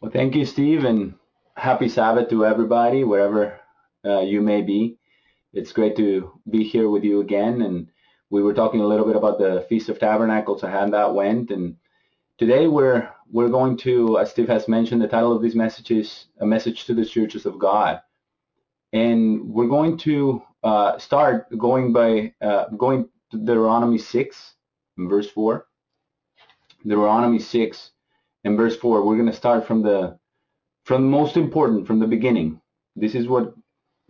Well, thank you, Steve, and happy Sabbath to everybody, wherever uh, you may be. It's great to be here with you again. And we were talking a little bit about the Feast of Tabernacles and how that went. And today we're we're going to, as Steve has mentioned, the title of this message is a message to the churches of God. And we're going to uh, start going by uh, going to Deuteronomy 6 verse 4. Deuteronomy 6 and verse 4. We're going to start from the from most important, from the beginning. This is what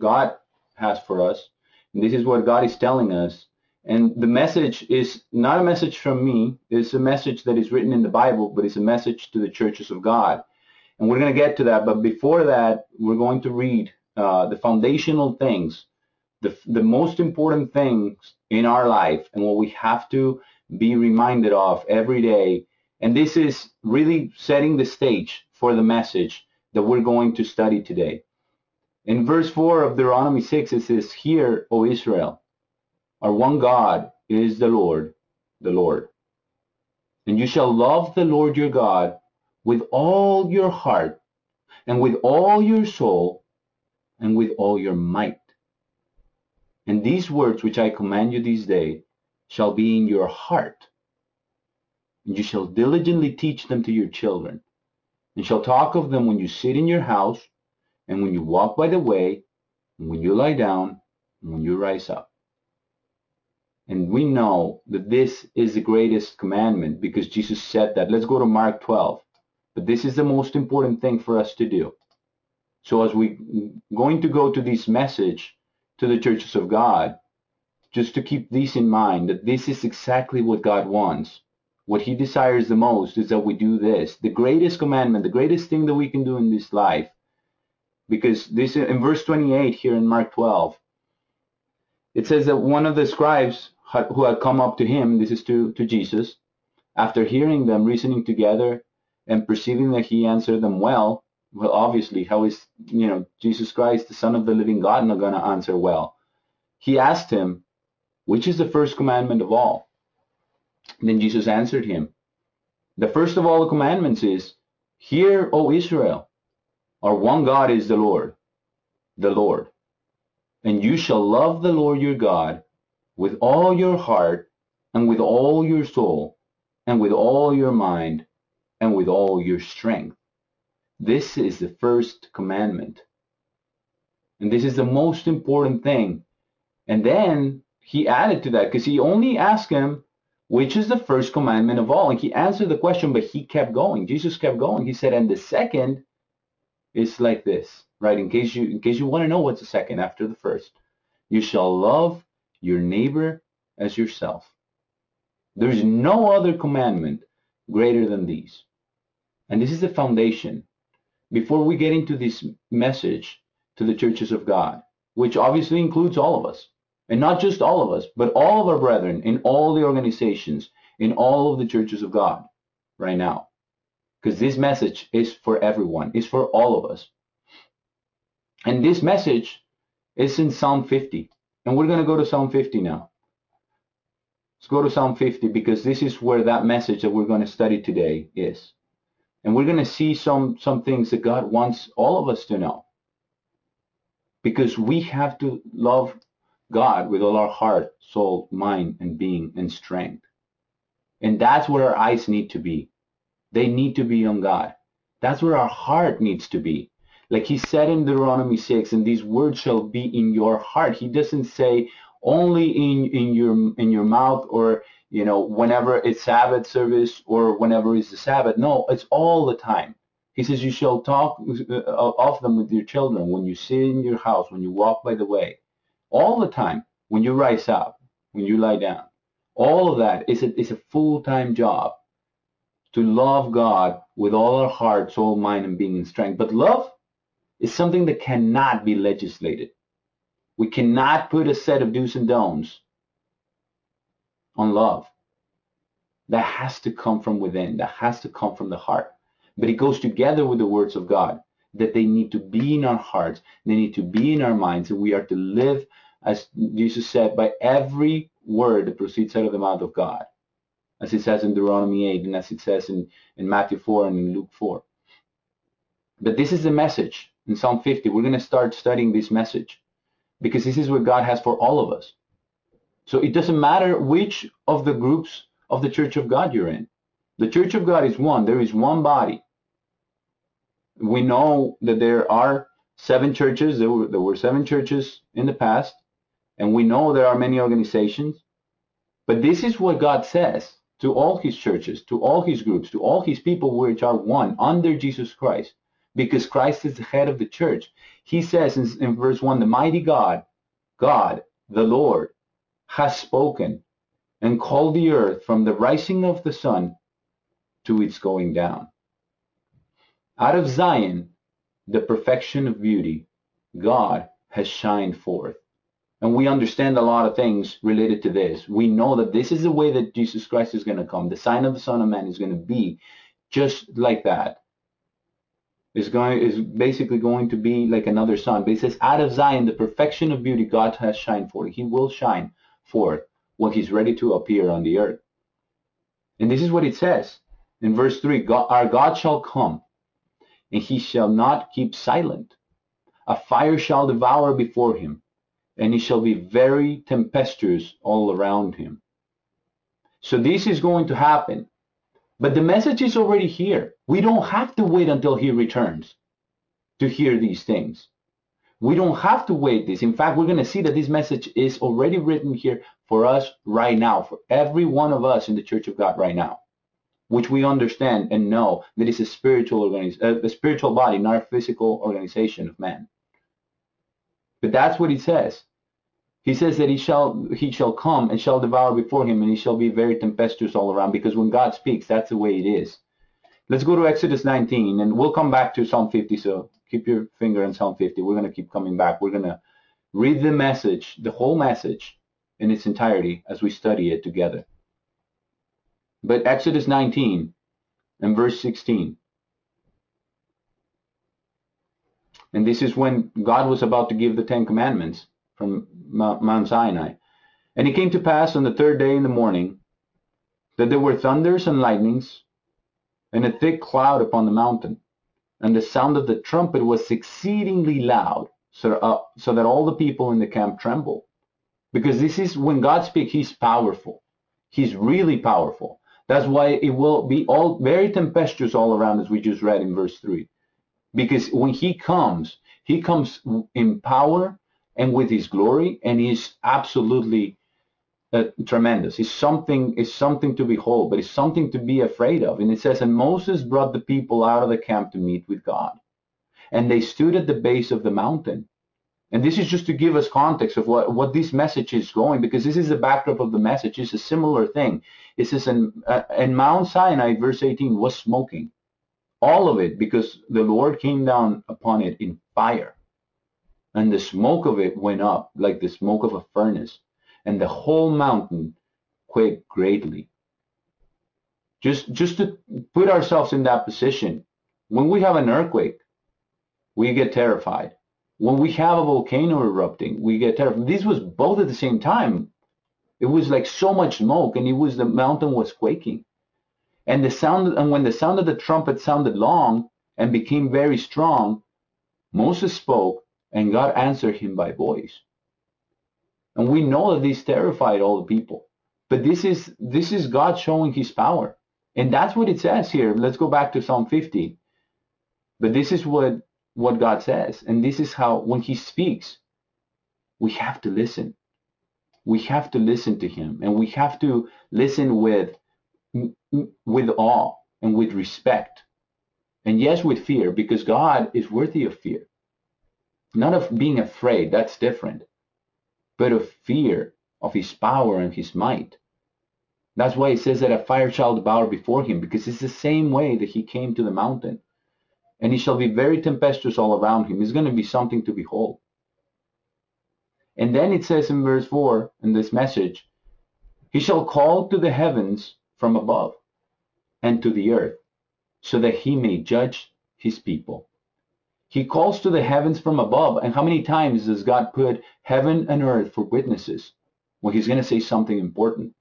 God has for us. This is what God is telling us. And the message is not a message from me. It's a message that is written in the Bible, but it's a message to the churches of God. And we're going to get to that. But before that, we're going to read uh, the foundational things, the, the most important things in our life, and what we have to be reminded of every day. And this is really setting the stage for the message that we're going to study today. In verse 4 of Deuteronomy 6, it says, Hear, O Israel, our one God is the Lord, the Lord. And you shall love the Lord your God with all your heart, and with all your soul, and with all your might. And these words which I command you this day shall be in your heart, and you shall diligently teach them to your children, and shall talk of them when you sit in your house, and when you walk by the way, and when you lie down, and when you rise up. And we know that this is the greatest commandment because Jesus said that. Let's go to Mark 12. But this is the most important thing for us to do. So as we going to go to this message to the churches of God, just to keep this in mind that this is exactly what God wants. What he desires the most is that we do this. The greatest commandment, the greatest thing that we can do in this life because this in verse 28 here in Mark 12, it says that one of the scribes who had come up to him, this is to, to Jesus, after hearing them reasoning together and perceiving that he answered them well, well, obviously, how is, you know, Jesus Christ, the Son of the living God, not going to answer well? He asked him, which is the first commandment of all? Then Jesus answered him, the first of all the commandments is, Hear, O Israel, our one God is the Lord, the Lord. And you shall love the Lord your God with all your heart and with all your soul and with all your mind and with all your strength. This is the first commandment. And this is the most important thing. And then he added to that because he only asked him, which is the first commandment of all? And he answered the question, but he kept going. Jesus kept going. He said, and the second is like this, right? In case you in case you want to know what's the second after the first. You shall love your neighbor as yourself. There is no other commandment greater than these. And this is the foundation. Before we get into this message to the churches of God, which obviously includes all of us, and not just all of us, but all of our brethren in all the organizations, in all of the churches of God right now because this message is for everyone, it's for all of us. And this message is in Psalm 50. And we're going to go to Psalm 50 now. Let's go to Psalm 50 because this is where that message that we're going to study today is. And we're going to see some, some things that God wants all of us to know. Because we have to love God with all our heart, soul, mind, and being and strength. And that's where our eyes need to be. They need to be on God. That's where our heart needs to be. Like he said in Deuteronomy 6, and these words shall be in your heart. He doesn't say only in, in your in your mouth or you know whenever it's Sabbath service or whenever it's the Sabbath. No, it's all the time. He says you shall talk uh, of them with your children when you sit in your house, when you walk by the way, all the time. When you rise up, when you lie down, all of that is a, is a full-time job to love God with all our heart, soul, mind, and being and strength. But love is something that cannot be legislated. We cannot put a set of do's and don'ts on love. That has to come from within. That has to come from the heart. But it goes together with the words of God that they need to be in our hearts. They need to be in our minds. And we are to live, as Jesus said, by every word that proceeds out of the mouth of God as it says in Deuteronomy 8 and as it says in, in Matthew 4 and in Luke 4. But this is the message in Psalm 50. We're going to start studying this message because this is what God has for all of us. So it doesn't matter which of the groups of the church of God you're in. The church of God is one. There is one body. We know that there are seven churches. There were, there were seven churches in the past. And we know there are many organizations. But this is what God says to all his churches, to all his groups, to all his people which are one under Jesus Christ, because Christ is the head of the church. He says in, in verse 1 the mighty God, God, the Lord, has spoken and called the earth from the rising of the sun to its going down. Out of Zion, the perfection of beauty, God has shined forth. And we understand a lot of things related to this. We know that this is the way that Jesus Christ is going to come. The sign of the Son of Man is going to be just like that. Is going is basically going to be like another sun. But he says, out of Zion, the perfection of beauty, God has shined forth. He will shine forth when he's ready to appear on the earth. And this is what it says in verse 3 God, Our God shall come, and he shall not keep silent. A fire shall devour before him, and he shall be very tempestuous all around him. So this is going to happen. But the message is already here. We don't have to wait until he returns to hear these things. We don't have to wait this. In fact, we're going to see that this message is already written here for us right now, for every one of us in the Church of God right now, which we understand and know that it's a spiritual organiz- uh, a spiritual body, not a physical organization of man. But that's what he says. He says that he shall he shall come and shall devour before him, and he shall be very tempestuous all around. Because when God speaks, that's the way it is. Let's go to Exodus 19, and we'll come back to Psalm 50. So keep your finger in Psalm 50. We're going to keep coming back. We're going to read the message, the whole message, in its entirety as we study it together. But Exodus 19 and verse 16. And this is when God was about to give the Ten Commandments from Mount Sinai. And it came to pass on the third day in the morning that there were thunders and lightnings and a thick cloud upon the mountain. And the sound of the trumpet was exceedingly loud, so, uh, so that all the people in the camp trembled. Because this is when God speaks, He's powerful. He's really powerful. That's why it will be all very tempestuous all around, as we just read in verse 3 because when he comes, he comes in power and with his glory, and he's absolutely uh, tremendous. It's something, it's something to behold, but it's something to be afraid of. And it says, and Moses brought the people out of the camp to meet with God, and they stood at the base of the mountain. And this is just to give us context of what, what this message is going, because this is the backdrop of the message. It's a similar thing. It says, and, uh, and Mount Sinai, verse 18, was smoking all of it because the Lord came down upon it in fire. And the smoke of it went up like the smoke of a furnace, and the whole mountain quaked greatly. Just, just to put ourselves in that position, when we have an earthquake, we get terrified. When we have a volcano erupting, we get terrified. This was both at the same time. It was like so much smoke, and it was the mountain was quaking. And the sound and when the sound of the trumpet sounded long and became very strong, Moses spoke, and God answered him by voice. And we know that this terrified all the people. But this is this is God showing his power. And that's what it says here. Let's go back to Psalm 50. But this is what what God says. And this is how when he speaks, we have to listen. We have to listen to him and we have to listen with with awe and with respect. And yes, with fear, because God is worthy of fear. Not of being afraid, that's different, but of fear of his power and his might. That's why it says that a fire shall devour before him, because it's the same way that he came to the mountain. And he shall be very tempestuous all around him. It's going to be something to behold. And then it says in verse 4 in this message, He shall call to the heavens from above and to the earth, so that he may judge his people. He calls to the heavens from above. And how many times does God put heaven and earth for witnesses when he's going to say something important?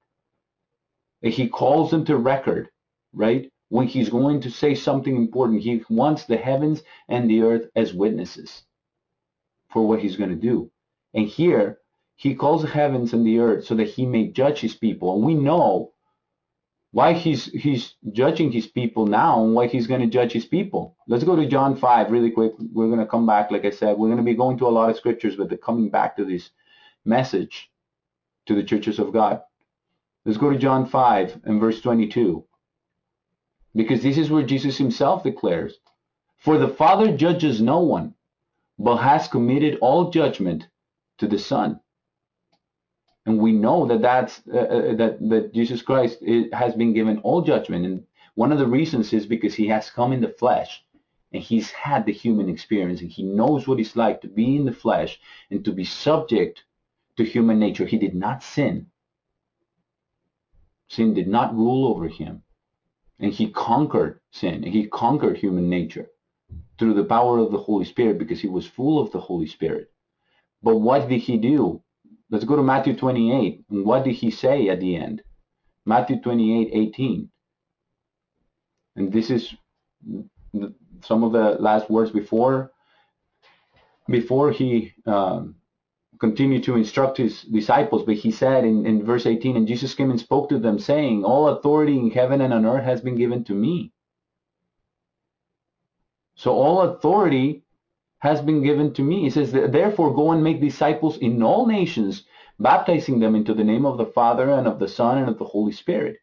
He calls them to record, right? when he's going to say something important. He wants the heavens and the earth as witnesses for what he's going to do. And here, he calls the heavens and the earth so that he may judge his people. And we know why he's he's judging his people now and why he's going to judge his people. Let's go to John 5 really quick. We're going to come back, like I said, we're going to be going to a lot of scriptures, but they're coming back to this message to the churches of God. Let's go to John 5 and verse 22. Because this is where Jesus himself declares, For the Father judges no one, but has committed all judgment to the Son and we know that that's uh, uh, that that Jesus Christ has been given all judgment, and one of the reasons is because he has come in the flesh, and he's had the human experience, and he knows what it's like to be in the flesh and to be subject to human nature. He did not sin. Sin did not rule over him, and he conquered sin, and he conquered human nature through the power of the Holy Spirit because he was full of the Holy Spirit. But what did he do? Let's go to Matthew 28. And what did he say at the end? Matthew 28, 18. And this is some of the last words before before he um, continued to instruct his disciples. But he said in, in verse 18, and Jesus came and spoke to them, saying, All authority in heaven and on earth has been given to me. So all authority has been given to me. He says, Therefore, go and make disciples in all nations, baptizing them into the name of the Father and of the Son and of the Holy Spirit,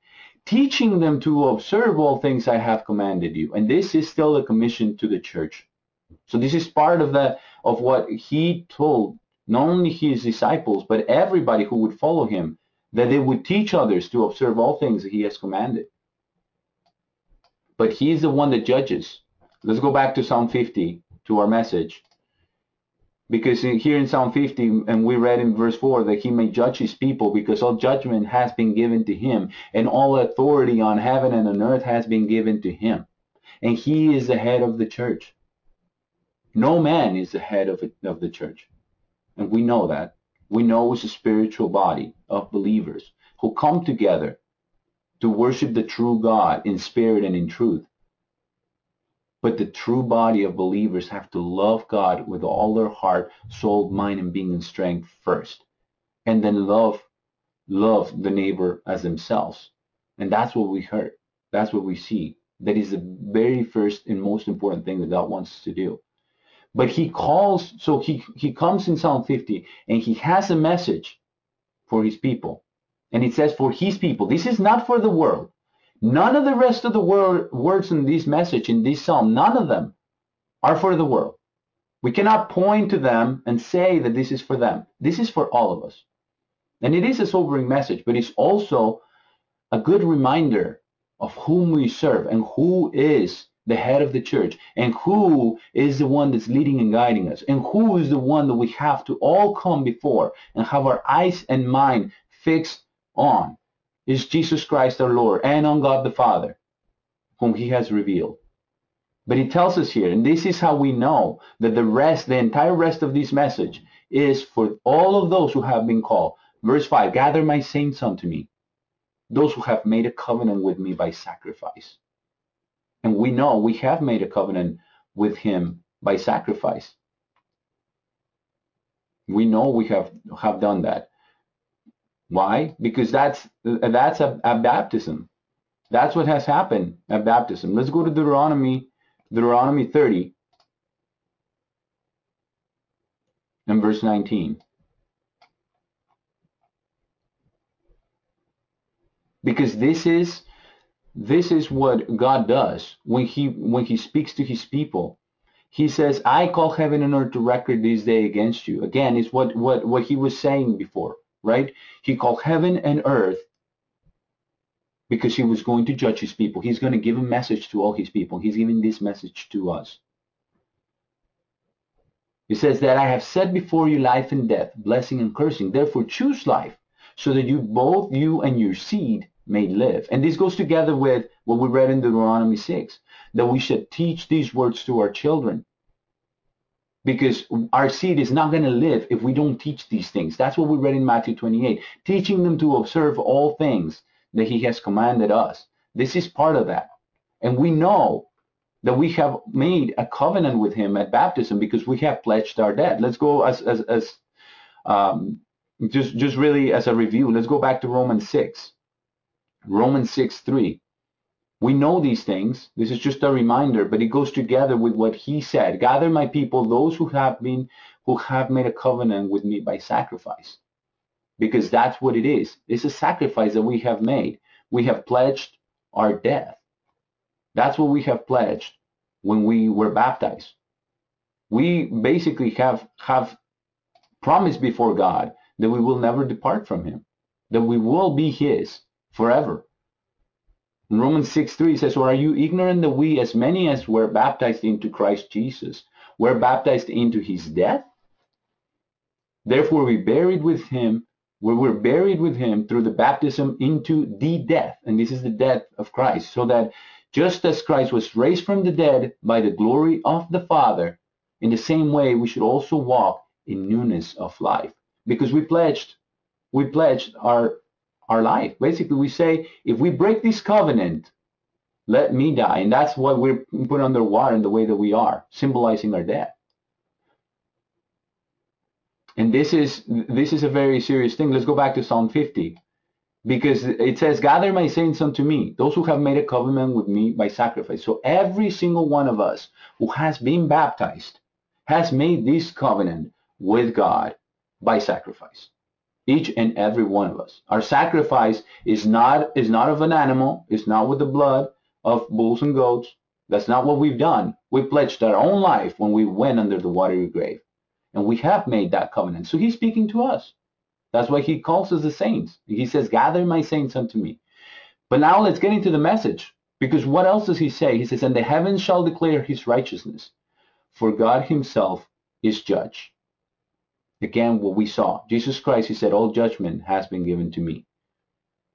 teaching them to observe all things I have commanded you. And this is still a commission to the church. So this is part of the of what he told not only his disciples, but everybody who would follow him, that they would teach others to observe all things that he has commanded. But he is the one that judges. Let's go back to Psalm 50 to our message. Because here in Psalm 50, and we read in verse 4 that he may judge his people because all judgment has been given to him, and all authority on heaven and on earth has been given to him. And he is the head of the church. No man is the head of, it, of the church. And we know that. We know it's a spiritual body of believers who come together to worship the true God in spirit and in truth. But the true body of believers have to love God with all their heart, soul, mind, and being and strength first. And then love love the neighbor as themselves. And that's what we heard. That's what we see. That is the very first and most important thing that God wants to do. But he calls, so he, he comes in Psalm 50 and he has a message for his people. And it says for his people. This is not for the world. None of the rest of the word, words in this message, in this psalm, none of them are for the world. We cannot point to them and say that this is for them. This is for all of us. And it is a sobering message, but it's also a good reminder of whom we serve and who is the head of the church and who is the one that's leading and guiding us and who is the one that we have to all come before and have our eyes and mind fixed on is Jesus Christ our Lord and on God the Father, whom he has revealed. But he tells us here, and this is how we know that the rest, the entire rest of this message is for all of those who have been called. Verse 5 Gather my saints unto me, those who have made a covenant with me by sacrifice. And we know we have made a covenant with him by sacrifice. We know we have, have done that. Why? Because that's that's a, a baptism. That's what has happened at baptism. Let's go to Deuteronomy, Deuteronomy 30 and verse 19. Because this is this is what God does when he when he speaks to his people. He says, I call heaven and earth to record this day against you. Again, is what what what he was saying before right? He called heaven and earth because he was going to judge his people. He's going to give a message to all his people. He's giving this message to us. He says that I have set before you life and death, blessing and cursing. Therefore choose life so that you both you and your seed may live. And this goes together with what we read in Deuteronomy 6, that we should teach these words to our children because our seed is not going to live if we don't teach these things. That's what we read in Matthew 28, teaching them to observe all things that he has commanded us. This is part of that. And we know that we have made a covenant with him at baptism because we have pledged our debt. Let's go as as, as um, just just really as a review. Let's go back to Romans six. Romans six three. We know these things. This is just a reminder, but it goes together with what he said. Gather my people, those who have been who have made a covenant with me by sacrifice. Because that's what it is. It's a sacrifice that we have made. We have pledged our death. That's what we have pledged when we were baptized. We basically have have promised before God that we will never depart from him, that we will be his forever. In Romans 6 3 says, Or are you ignorant that we, as many as were baptized into Christ Jesus, were baptized into his death? Therefore we buried with him, we were buried with him through the baptism into the death. And this is the death of Christ, so that just as Christ was raised from the dead by the glory of the Father, in the same way we should also walk in newness of life. Because we pledged, we pledged our our life. Basically, we say, if we break this covenant, let me die. And that's why we're put under water in the way that we are, symbolizing our death. And this is this is a very serious thing. Let's go back to Psalm 50 because it says, Gather my saints unto me, those who have made a covenant with me by sacrifice. So every single one of us who has been baptized has made this covenant with God by sacrifice. Each and every one of us. Our sacrifice is not is not of an animal, it's not with the blood of bulls and goats. That's not what we've done. We pledged our own life when we went under the watery grave. And we have made that covenant. So he's speaking to us. That's why he calls us the saints. He says, Gather my saints unto me. But now let's get into the message. Because what else does he say? He says, And the heavens shall declare his righteousness, for God himself is judge. Again, what we saw. Jesus Christ, he said, All judgment has been given to me.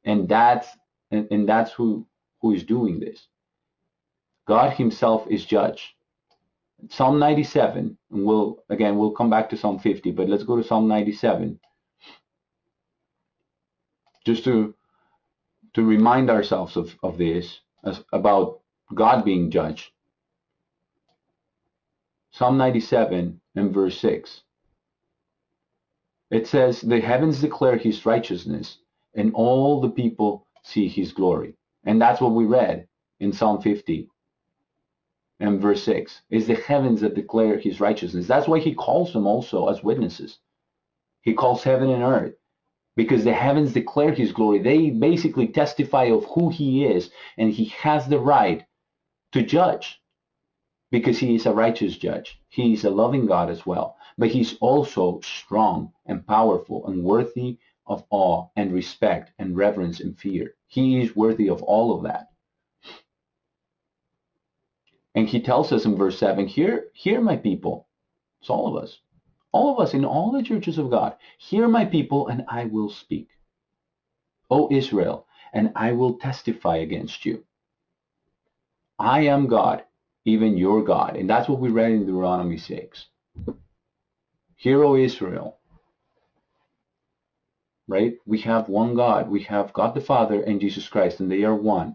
And that's and, and that's who who is doing this. God himself is judge. Psalm 97, and we'll again we'll come back to Psalm 50, but let's go to Psalm 97 just to to remind ourselves of, of this as, about God being judge. Psalm 97 and verse 6. It says, The heavens declare his righteousness, and all the people see his glory. And that's what we read in Psalm 50 and verse 6. It's the heavens that declare his righteousness. That's why he calls them also as witnesses. He calls heaven and earth because the heavens declare his glory. They basically testify of who he is, and he has the right to judge because he is a righteous judge. He is a loving God as well, but he's also strong and powerful and worthy of awe and respect and reverence and fear. He is worthy of all of that. And he tells us in verse 7 Hear, hear my people. It's all of us all of us in all the churches of God, hear my people, and I will speak. O Israel, and I will testify against you. I am God, even your God. And that's what we read in Deuteronomy 6. Hear, O Israel. Right? We have one God. We have God the Father and Jesus Christ, and they are one.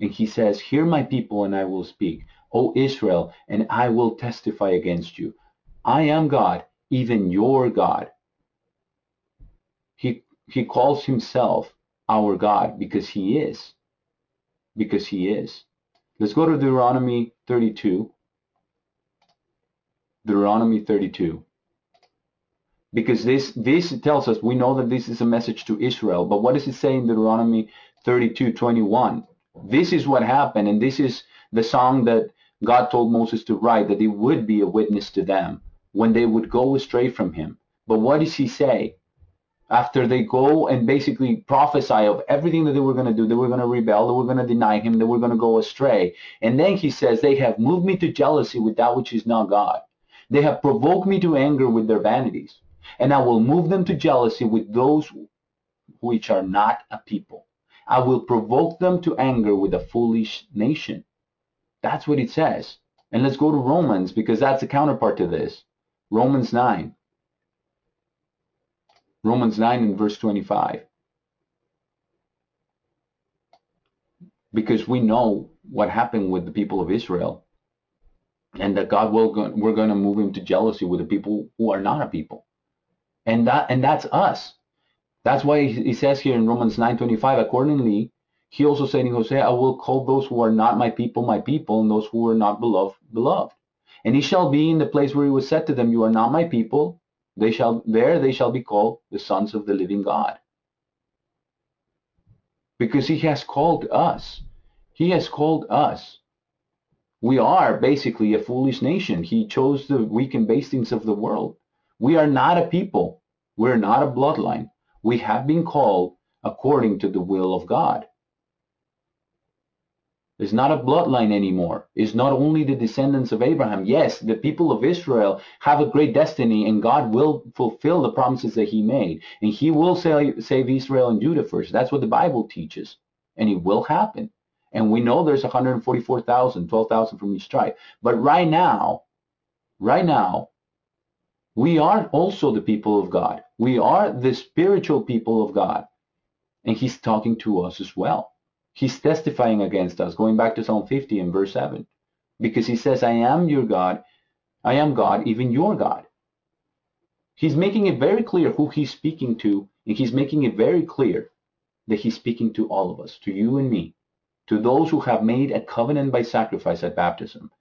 And he says, Hear my people, and I will speak. O Israel, and I will testify against you. I am God, even your God. He, he calls himself our God because he is. Because he is. Let's go to Deuteronomy 32. Deuteronomy 32. Because this, this tells us, we know that this is a message to Israel, but what does it say in Deuteronomy 32, 21? This is what happened, and this is the song that God told Moses to write, that it would be a witness to them when they would go astray from him. But what does he say? After they go and basically prophesy of everything that they were going to do, they were going to rebel, they were going to deny him, they were going to go astray. And then he says, They have moved me to jealousy with that which is not God. They have provoked me to anger with their vanities. And I will move them to jealousy with those which are not a people. I will provoke them to anger with a foolish nation. That's what it says. And let's go to Romans because that's the counterpart to this. Romans 9. Romans 9 and verse 25. because we know what happened with the people of Israel and that God will we're going to move into jealousy with the people who are not a people. And that and that's us. That's why he says here in Romans 9:25 accordingly he also said in Hosea I will call those who are not my people my people and those who are not beloved beloved. And he shall be in the place where he was said to them you are not my people they shall there they shall be called the sons of the living God. Because he has called us. He has called us we are basically a foolish nation. He chose the weak and bastings of the world. We are not a people. We're not a bloodline. We have been called according to the will of God. It's not a bloodline anymore. It's not only the descendants of Abraham. Yes, the people of Israel have a great destiny and God will fulfill the promises that he made. And he will save Israel and Judah first. That's what the Bible teaches. And it will happen. And we know there's 144,000, 12,000 from each tribe. But right now, right now, we are also the people of God. We are the spiritual people of God. And he's talking to us as well. He's testifying against us, going back to Psalm 50 and verse 7. Because he says, I am your God. I am God, even your God. He's making it very clear who he's speaking to, and he's making it very clear that he's speaking to all of us, to you and me to those who have made a covenant by sacrifice at baptism.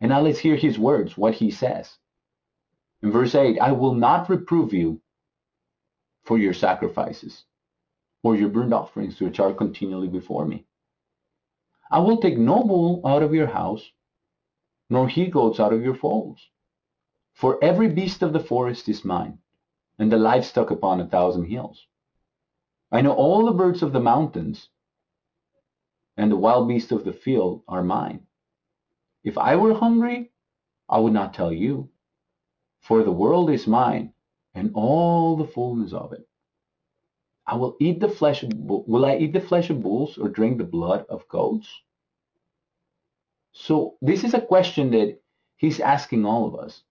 And now let's hear his words, what he says. In verse 8, I will not reprove you for your sacrifices or your burnt offerings which are continually before me. I will take no bull out of your house, nor he goats out of your folds. For every beast of the forest is mine, and the livestock upon a thousand hills. I know all the birds of the mountains, and the wild beasts of the field are mine. If I were hungry, I would not tell you, for the world is mine, and all the fullness of it. I will eat the flesh of will I eat the flesh of bulls or drink the blood of goats? So this is a question that he's asking all of us.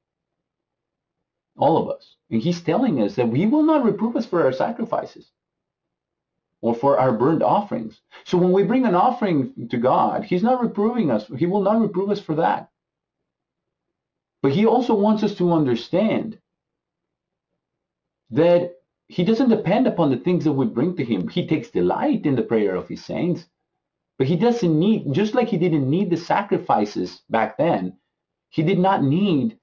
All of us. And he's telling us that we will not reprove us for our sacrifices or for our burnt offerings. So when we bring an offering to God, He's not reproving us. He will not reprove us for that. But He also wants us to understand that He doesn't depend upon the things that we bring to Him. He takes delight in the prayer of His saints. But He doesn't need, just like He didn't need the sacrifices back then, He did not need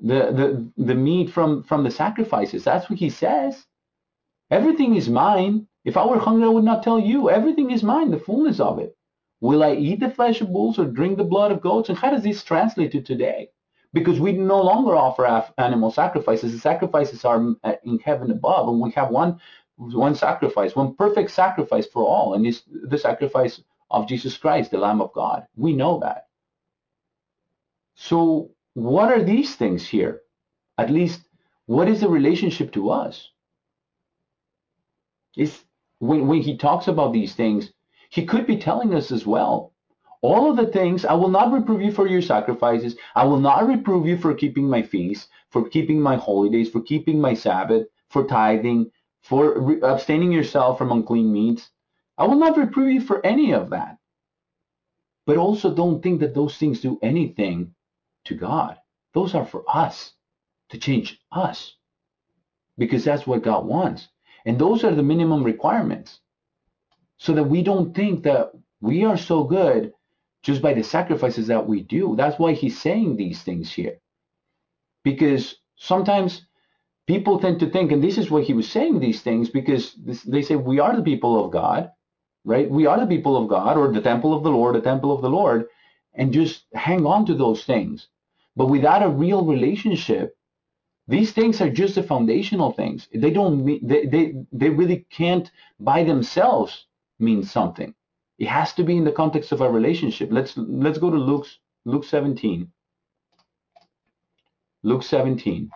the, the, the meat from, from the sacrifices. That's what He says. Everything is mine. If I were hungry, I would not tell you. Everything is mine, the fullness of it. Will I eat the flesh of bulls or drink the blood of goats? And how does this translate to today? Because we no longer offer animal sacrifices. The sacrifices are uh, in heaven above, and we have one one sacrifice, one perfect sacrifice for all, and it's the sacrifice of Jesus Christ, the Lamb of God. We know that. So, what are these things here? At least, what is the relationship to us? Is when, when he talks about these things, he could be telling us as well. All of the things, I will not reprove you for your sacrifices. I will not reprove you for keeping my feasts, for keeping my holidays, for keeping my Sabbath, for tithing, for re- abstaining yourself from unclean meats. I will not reprove you for any of that. But also don't think that those things do anything to God. Those are for us, to change us. Because that's what God wants. And those are the minimum requirements so that we don't think that we are so good just by the sacrifices that we do. That's why he's saying these things here. Because sometimes people tend to think, and this is why he was saying these things, because this, they say we are the people of God, right? We are the people of God, or the temple of the Lord, the temple of the Lord, and just hang on to those things. But without a real relationship, these things are just the foundational things. They don't mean, they, they, they really can't by themselves mean something. It has to be in the context of our relationship. Let's let's go to Luke's Luke 17. Luke 17.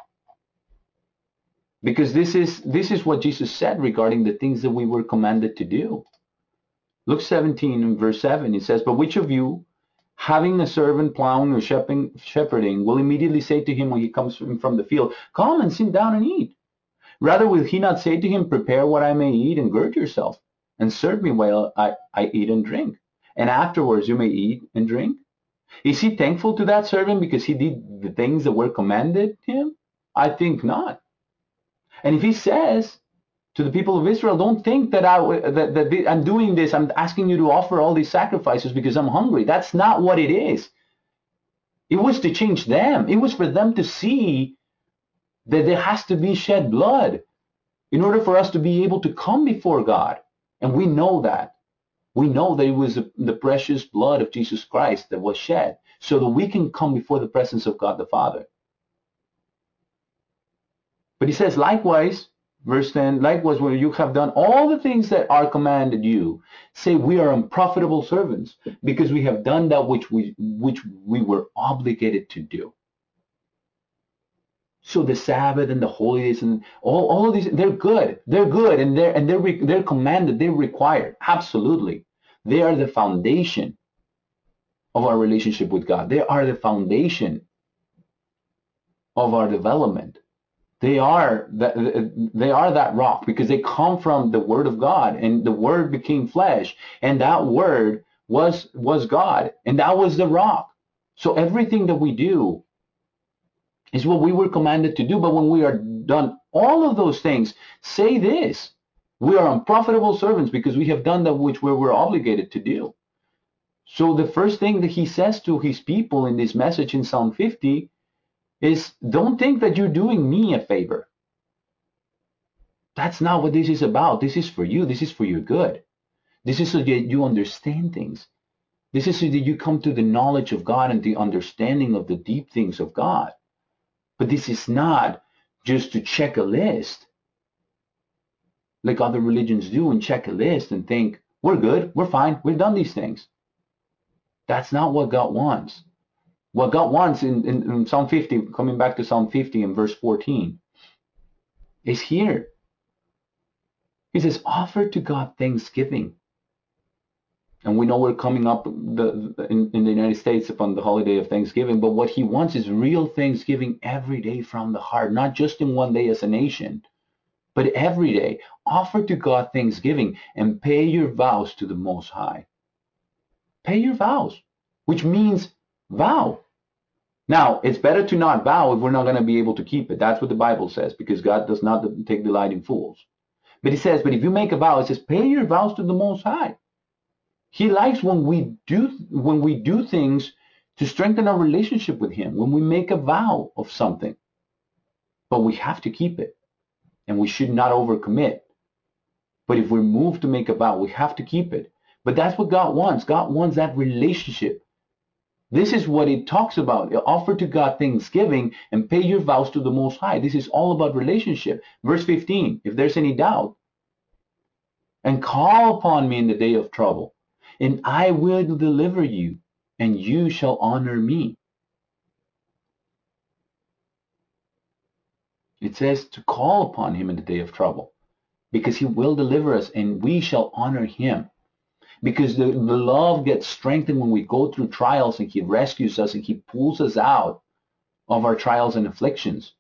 Because this is this is what Jesus said regarding the things that we were commanded to do. Luke 17 verse 7 it says, But which of you having a servant plowing or shepherding, will immediately say to him when he comes from the field, Come and sit down and eat. Rather, will he not say to him, Prepare what I may eat and gird yourself, and serve me while I, I eat and drink. And afterwards you may eat and drink. Is he thankful to that servant because he did the things that were commanded him? I think not. And if he says to the people of Israel, don't think that, I, that, that I'm doing this, I'm asking you to offer all these sacrifices because I'm hungry. That's not what it is. It was to change them. It was for them to see that there has to be shed blood in order for us to be able to come before God. And we know that. We know that it was the precious blood of Jesus Christ that was shed so that we can come before the presence of God the Father. But he says, likewise, verse 10, likewise, when you have done all the things that are commanded you, say we are unprofitable servants because we have done that which we, which we were obligated to do. So the Sabbath and the holidays and all, all of these, they're good. They're good and they're, and they're, they're commanded. They're required. Absolutely. They are the foundation of our relationship with God. They are the foundation of our development. They are that they are that rock because they come from the word of God and the word became flesh and that word was was God and that was the rock. So everything that we do is what we were commanded to do. But when we are done all of those things, say this we are unprofitable servants because we have done that which we were obligated to do. So the first thing that he says to his people in this message in Psalm 50 is don't think that you're doing me a favor. That's not what this is about. This is for you. This is for your good. This is so that you understand things. This is so that you come to the knowledge of God and the understanding of the deep things of God. But this is not just to check a list like other religions do and check a list and think, we're good, we're fine, we've done these things. That's not what God wants. What God wants in, in, in Psalm 50, coming back to Psalm 50 and verse 14, is here. He says, offer to God thanksgiving and we know we're coming up the, in, in the United States upon the holiday of Thanksgiving, but what he wants is real Thanksgiving every day from the heart, not just in one day as a nation, but every day. Offer to God thanksgiving and pay your vows to the Most High. Pay your vows, which means vow. Now, it's better to not vow if we're not going to be able to keep it. That's what the Bible says, because God does not take delight in fools. But he says, but if you make a vow, it says, pay your vows to the Most High. He likes when we do when we do things to strengthen our relationship with him, when we make a vow of something. But we have to keep it. And we should not overcommit. But if we're moved to make a vow, we have to keep it. But that's what God wants. God wants that relationship. This is what it talks about. Offer to God thanksgiving and pay your vows to the Most High. This is all about relationship. Verse 15, if there's any doubt, and call upon me in the day of trouble and I will deliver you, and you shall honor me. It says to call upon him in the day of trouble, because he will deliver us, and we shall honor him. Because the, the love gets strengthened when we go through trials, and he rescues us, and he pulls us out of our trials and afflictions.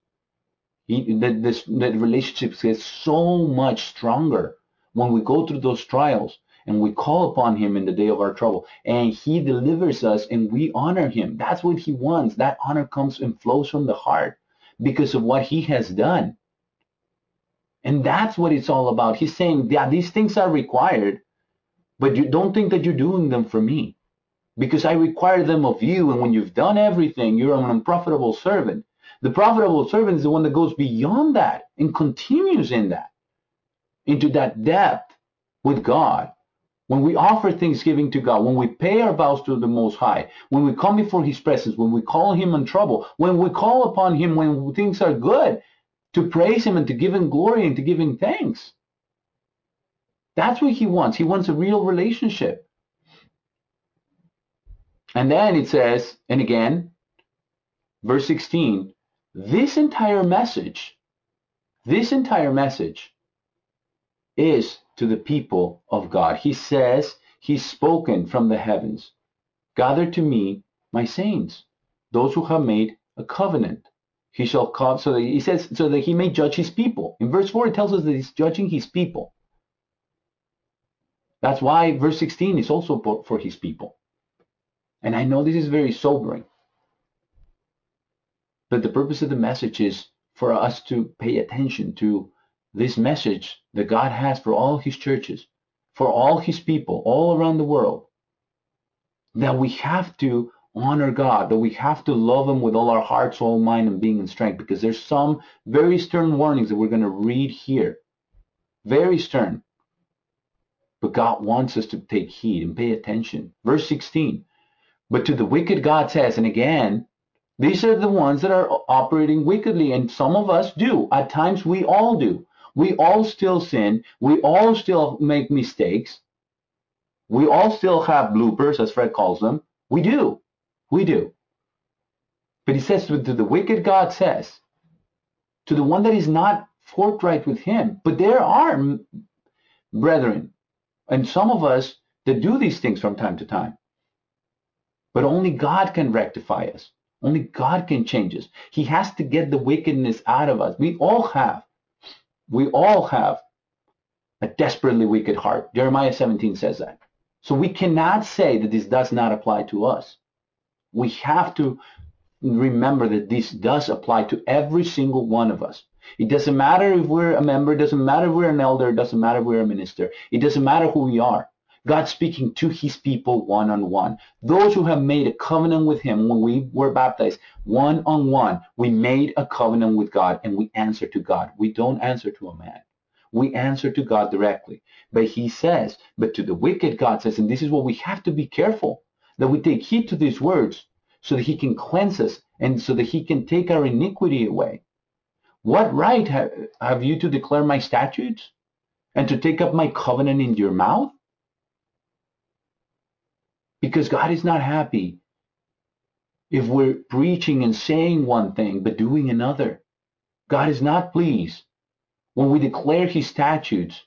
He, that this that relationship gets so much stronger when we go through those trials and we call upon him in the day of our trouble. And he delivers us and we honor him. That's what he wants. That honor comes and flows from the heart because of what he has done. And that's what it's all about. He's saying yeah these things are required but you don't think that you're doing them for me because i require them of you. And when you've done everything you're an unprofitable servant. The profitable servant is the one that goes beyond that and continues in that into that depth with god when we offer thanksgiving to God, when we pay our vows to the Most High, when we come before His presence, when we call Him in trouble, when we call upon Him when things are good, to praise Him and to give Him glory and to give Him thanks. That's what He wants. He wants a real relationship. And then it says, and again, verse 16, this entire message, this entire message is to the people of God. He says, He's spoken from the heavens. Gather to me my saints, those who have made a covenant. He shall come, so that he says, so that he may judge his people. In verse 4, it tells us that he's judging his people. That's why verse 16 is also for his people. And I know this is very sobering. But the purpose of the message is for us to pay attention to this message that God has for all his churches, for all his people all around the world. That we have to honor God, that we have to love him with all our heart, soul, mind, and being and strength, because there's some very stern warnings that we're going to read here. Very stern. But God wants us to take heed and pay attention. Verse 16. But to the wicked, God says, and again, these are the ones that are operating wickedly, and some of us do. At times, we all do. We all still sin. We all still make mistakes. We all still have bloopers, as Fred calls them. We do. We do. But he says to the wicked, God says, to the one that is not forthright with him. But there are brethren and some of us that do these things from time to time. But only God can rectify us. Only God can change us. He has to get the wickedness out of us. We all have. We all have a desperately wicked heart. Jeremiah 17 says that. So we cannot say that this does not apply to us. We have to remember that this does apply to every single one of us. It doesn't matter if we're a member, it doesn't matter if we're an elder, it doesn't matter if we're a minister. It doesn't matter who we are. God's speaking to his people one on one. Those who have made a covenant with him when we were baptized, one on one, we made a covenant with God and we answer to God. We don't answer to a man. We answer to God directly. But he says, but to the wicked, God says, and this is what we have to be careful that we take heed to these words so that he can cleanse us and so that he can take our iniquity away. What right have, have you to declare my statutes and to take up my covenant in your mouth? Because God is not happy if we're preaching and saying one thing but doing another. God is not pleased when we declare his statutes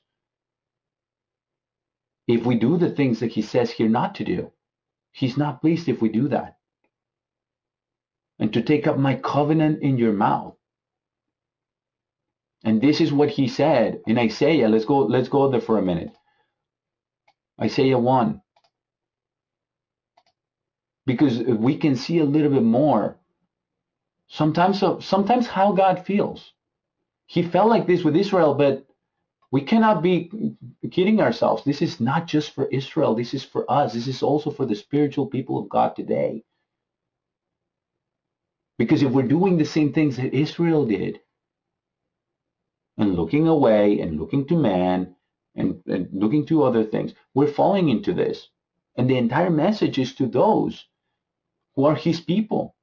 if we do the things that he says here not to do. He's not pleased if we do that. And to take up my covenant in your mouth. And this is what he said in Isaiah. Let's go, let's go there for a minute. Isaiah 1. Because we can see a little bit more. Sometimes, sometimes how God feels. He felt like this with Israel, but we cannot be kidding ourselves. This is not just for Israel. This is for us. This is also for the spiritual people of God today. Because if we're doing the same things that Israel did, and looking away and looking to man and, and looking to other things. We're falling into this. And the entire message is to those who are his people.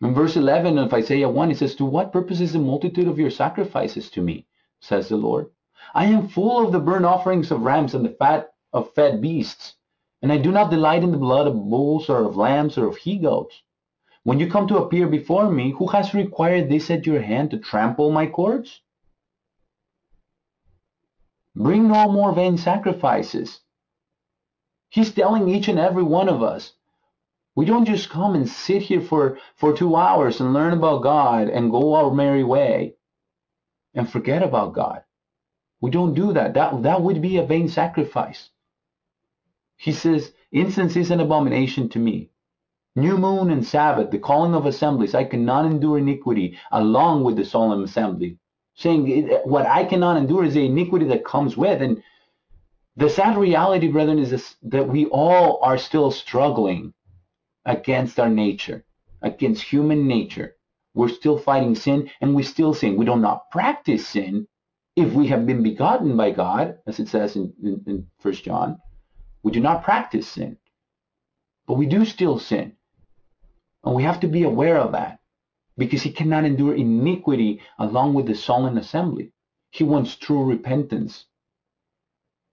In verse 11 of Isaiah 1, it says, To what purpose is the multitude of your sacrifices to me, says the Lord? I am full of the burnt offerings of rams and the fat of fed beasts, and I do not delight in the blood of bulls or of lambs or of he goats. When you come to appear before me, who has required this at your hand to trample my courts? Bring no more vain sacrifices. He's telling each and every one of us, we don't just come and sit here for, for two hours and learn about God and go our merry way and forget about God. We don't do that. That, that would be a vain sacrifice. He says, incense is an abomination to me. New moon and Sabbath, the calling of assemblies, I cannot endure iniquity along with the solemn assembly. Saying what I cannot endure is the iniquity that comes with. And the sad reality, brethren, is this, that we all are still struggling against our nature, against human nature. We're still fighting sin and we still sin. We do not practice sin if we have been begotten by God, as it says in, in, in 1 John. We do not practice sin, but we do still sin. And we have to be aware of that because he cannot endure iniquity along with the solemn assembly. He wants true repentance.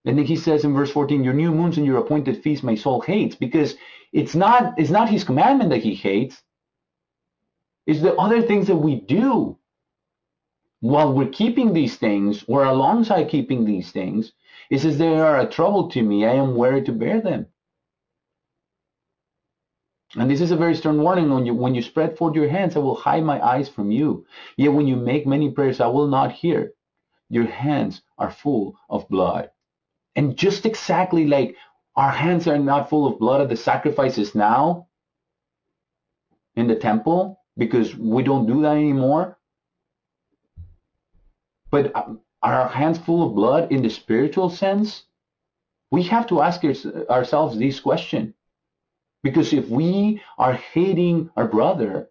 And then he says in verse 14, your new moons and your appointed feasts my soul hates because it's not, it's not his commandment that he hates. It's the other things that we do while we're keeping these things or alongside keeping these things. He says they are a trouble to me. I am weary to bear them. And this is a very stern warning when you when you spread forth your hands, I will hide my eyes from you. Yet when you make many prayers, I will not hear. your hands are full of blood. And just exactly like our hands are not full of blood of the sacrifices now in the temple because we don't do that anymore. But um, are our hands full of blood in the spiritual sense? We have to ask ourselves this question. Because if we are hating our brother,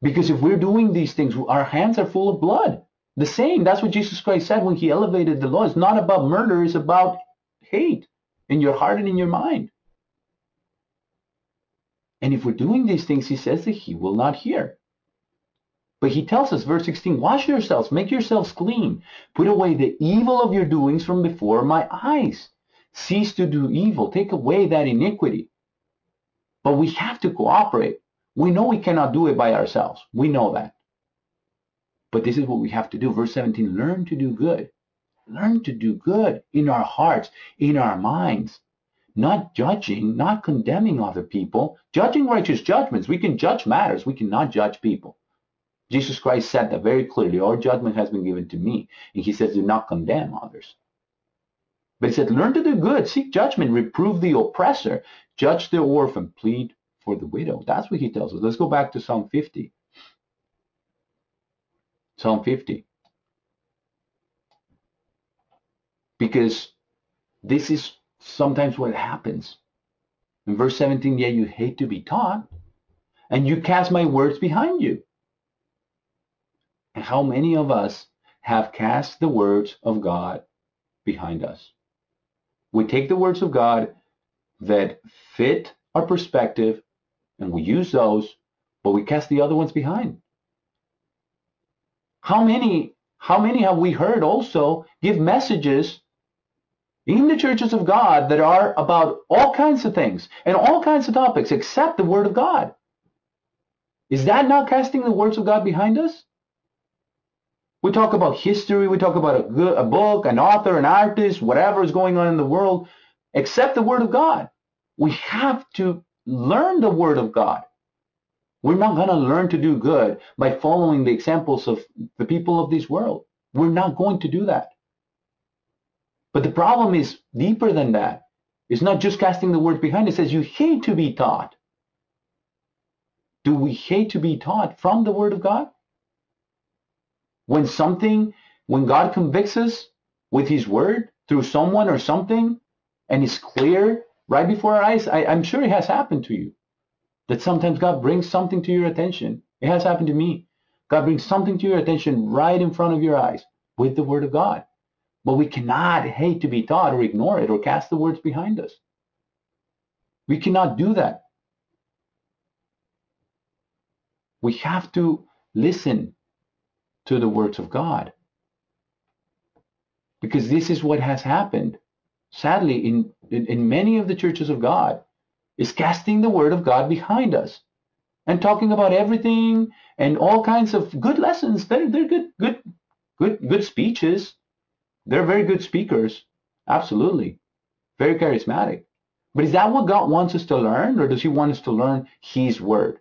because if we're doing these things, our hands are full of blood. The same, that's what Jesus Christ said when he elevated the law. It's not about murder, it's about hate in your heart and in your mind. And if we're doing these things, he says that he will not hear. But he tells us, verse 16, wash yourselves, make yourselves clean, put away the evil of your doings from before my eyes. Cease to do evil, take away that iniquity. But we have to cooperate. We know we cannot do it by ourselves. We know that. But this is what we have to do. Verse 17 learn to do good. Learn to do good in our hearts, in our minds, not judging, not condemning other people, judging righteous judgments. We can judge matters, we cannot judge people. Jesus Christ said that very clearly. All judgment has been given to me. And he says, do not condemn others. But he said, learn to do good, seek judgment, reprove the oppressor, judge the orphan, plead for the widow. That's what he tells us. Let's go back to Psalm 50. Psalm 50. Because this is sometimes what happens. In verse 17, yeah, you hate to be taught, and you cast my words behind you. And how many of us have cast the words of God behind us? We take the words of God that fit our perspective and we use those, but we cast the other ones behind. How many, how many have we heard also give messages in the churches of God that are about all kinds of things and all kinds of topics except the Word of God? Is that not casting the words of God behind us? We talk about history, we talk about a, good, a book, an author, an artist, whatever is going on in the world, except the Word of God. We have to learn the Word of God. We're not going to learn to do good by following the examples of the people of this world. We're not going to do that. But the problem is deeper than that. It's not just casting the word behind. It says you hate to be taught. Do we hate to be taught from the word of God? When something, when God convicts us with his word through someone or something, and it's clear right before our eyes, I, I'm sure it has happened to you. That sometimes God brings something to your attention. It has happened to me. God brings something to your attention right in front of your eyes with the word of God. But we cannot hate to be taught or ignore it or cast the words behind us. We cannot do that. We have to listen to the words of God. Because this is what has happened, sadly, in, in, in many of the churches of God, is casting the word of God behind us and talking about everything and all kinds of good lessons. They're, they're good, good, good, good speeches. They're very good speakers. Absolutely. Very charismatic. But is that what God wants us to learn, or does He want us to learn His word?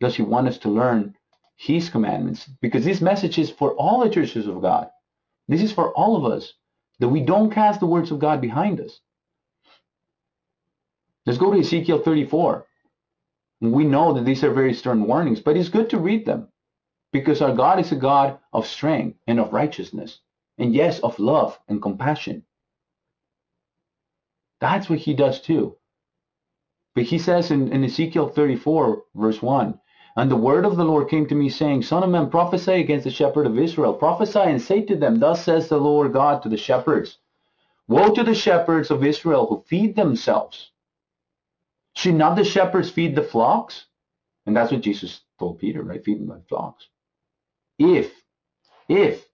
Does He want us to learn His commandments? Because this message is for all the churches of God. This is for all of us, that we don't cast the words of God behind us. Let's go to Ezekiel 34. We know that these are very stern warnings, but it's good to read them because our God is a God of strength and of righteousness and yes, of love and compassion. That's what he does too. But he says in, in, Ezekiel 34, verse 1, And the word of the Lord came to me, saying, Son of man, prophesy against the shepherd of Israel. Prophesy and say to them, Thus says the Lord God to the shepherds, Woe to the shepherds of Israel who feed themselves. Should not the shepherds feed the flocks? And that's what Jesus told Peter, right? Feed my flocks. If, if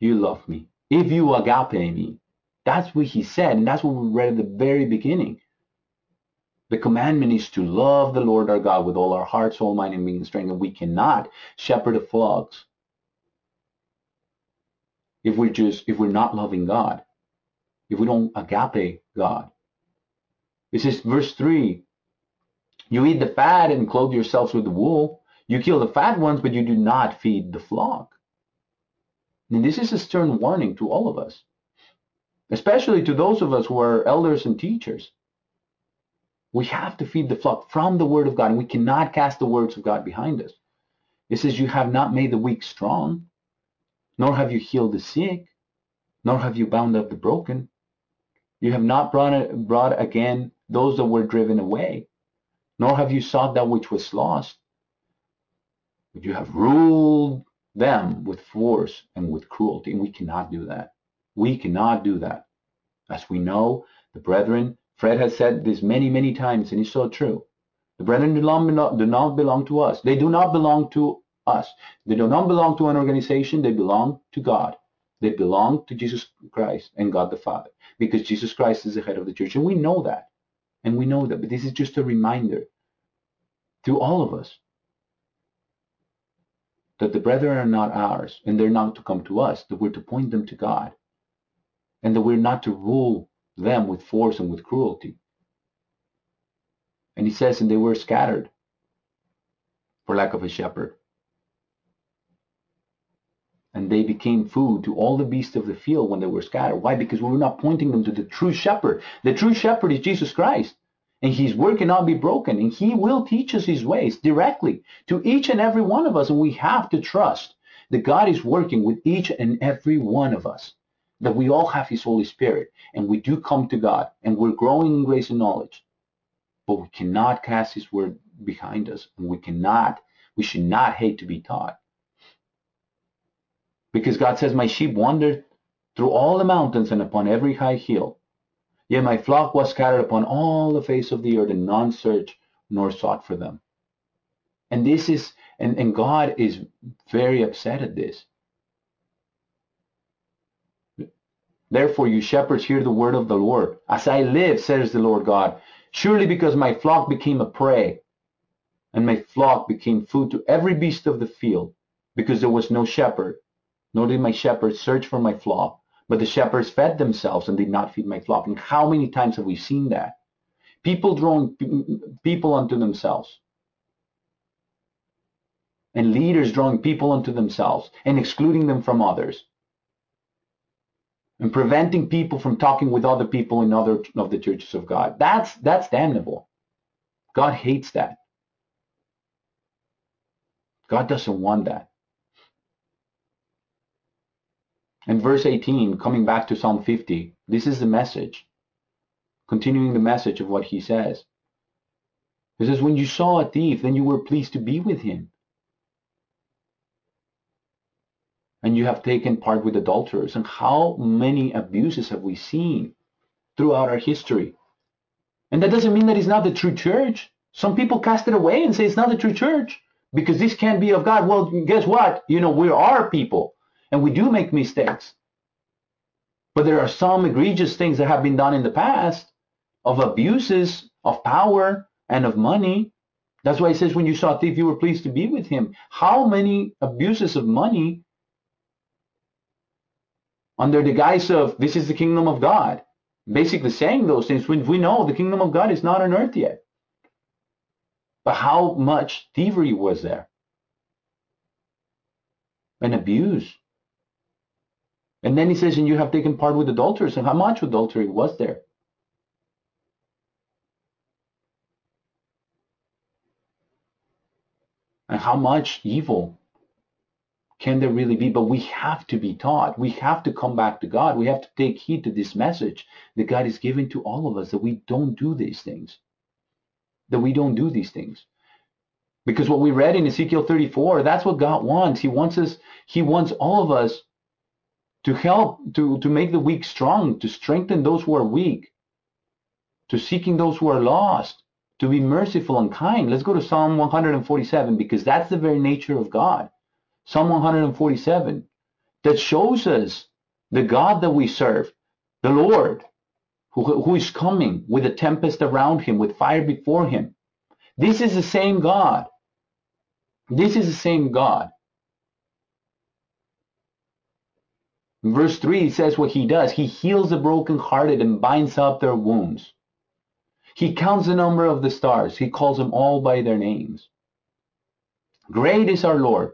you love me, if you agape me. That's what he said, and that's what we read at the very beginning. The commandment is to love the Lord our God with all our heart, soul, mind, and being and strength, and we cannot shepherd the flocks if we're just if we're not loving God, if we don't agape God. It says, verse 3 You eat the fat and clothe yourselves with the wool. You kill the fat ones, but you do not feed the flock. And this is a stern warning to all of us, especially to those of us who are elders and teachers. We have to feed the flock from the word of God, and we cannot cast the words of God behind us. It says, You have not made the weak strong, nor have you healed the sick, nor have you bound up the broken. You have not brought, brought again those that were driven away, nor have you sought that which was lost. But you have ruled them with force and with cruelty, and we cannot do that. We cannot do that. As we know, the brethren, Fred has said this many, many times, and it's so true. The brethren do not, do not belong to us. They do not belong to us. They do not belong to an organization. They belong to God. They belong to Jesus Christ and God the Father because Jesus Christ is the head of the church. And we know that. And we know that. But this is just a reminder to all of us that the brethren are not ours and they're not to come to us, that we're to point them to God and that we're not to rule them with force and with cruelty. And he says, and they were scattered for lack of a shepherd and they became food to all the beasts of the field when they were scattered. Why? Because we were not pointing them to the true shepherd. The true shepherd is Jesus Christ. And his word cannot be broken. And he will teach us his ways directly to each and every one of us. And we have to trust that God is working with each and every one of us. That we all have his Holy Spirit. And we do come to God. And we're growing in grace and knowledge. But we cannot cast his word behind us. And we cannot, we should not hate to be taught. Because God says, My sheep wandered through all the mountains and upon every high hill. Yet my flock was scattered upon all the face of the earth, and none searched nor sought for them. And this is, and, and God is very upset at this. Therefore, you shepherds, hear the word of the Lord. As I live, says the Lord God, surely because my flock became a prey, and my flock became food to every beast of the field, because there was no shepherd, nor did my shepherds search for my flock, but the shepherds fed themselves and did not feed my flock. And how many times have we seen that? People drawing people unto themselves. And leaders drawing people unto themselves and excluding them from others. And preventing people from talking with other people in other of the churches of God. That's that's damnable. God hates that. God doesn't want that. And verse 18, coming back to Psalm 50, this is the message, continuing the message of what he says. He says, When you saw a thief, then you were pleased to be with him. And you have taken part with adulterers. And how many abuses have we seen throughout our history? And that doesn't mean that it's not the true church. Some people cast it away and say it's not the true church because this can't be of God. Well, guess what? You know, we are people and we do make mistakes. But there are some egregious things that have been done in the past of abuses of power and of money. That's why it says, when you saw a thief, you were pleased to be with him. How many abuses of money under the guise of this is the kingdom of God? Basically saying those things when we know the kingdom of God is not on earth yet. But how much thievery was there? And abuse and then he says, and you have taken part with adulterers. And how much adultery was there? And how much evil can there really be? But we have to be taught. We have to come back to God. We have to take heed to this message that God is giving to all of us that we don't do these things. That we don't do these things. Because what we read in Ezekiel 34, that's what God wants. He wants us, He wants all of us to help to, to make the weak strong, to strengthen those who are weak, to seeking those who are lost, to be merciful and kind. Let's go to Psalm 147 because that's the very nature of God. Psalm 147 that shows us the God that we serve, the Lord, who, who is coming with a tempest around him, with fire before him. This is the same God. This is the same God verse 3 says what he does. He heals the brokenhearted and binds up their wounds. He counts the number of the stars. He calls them all by their names. Great is our Lord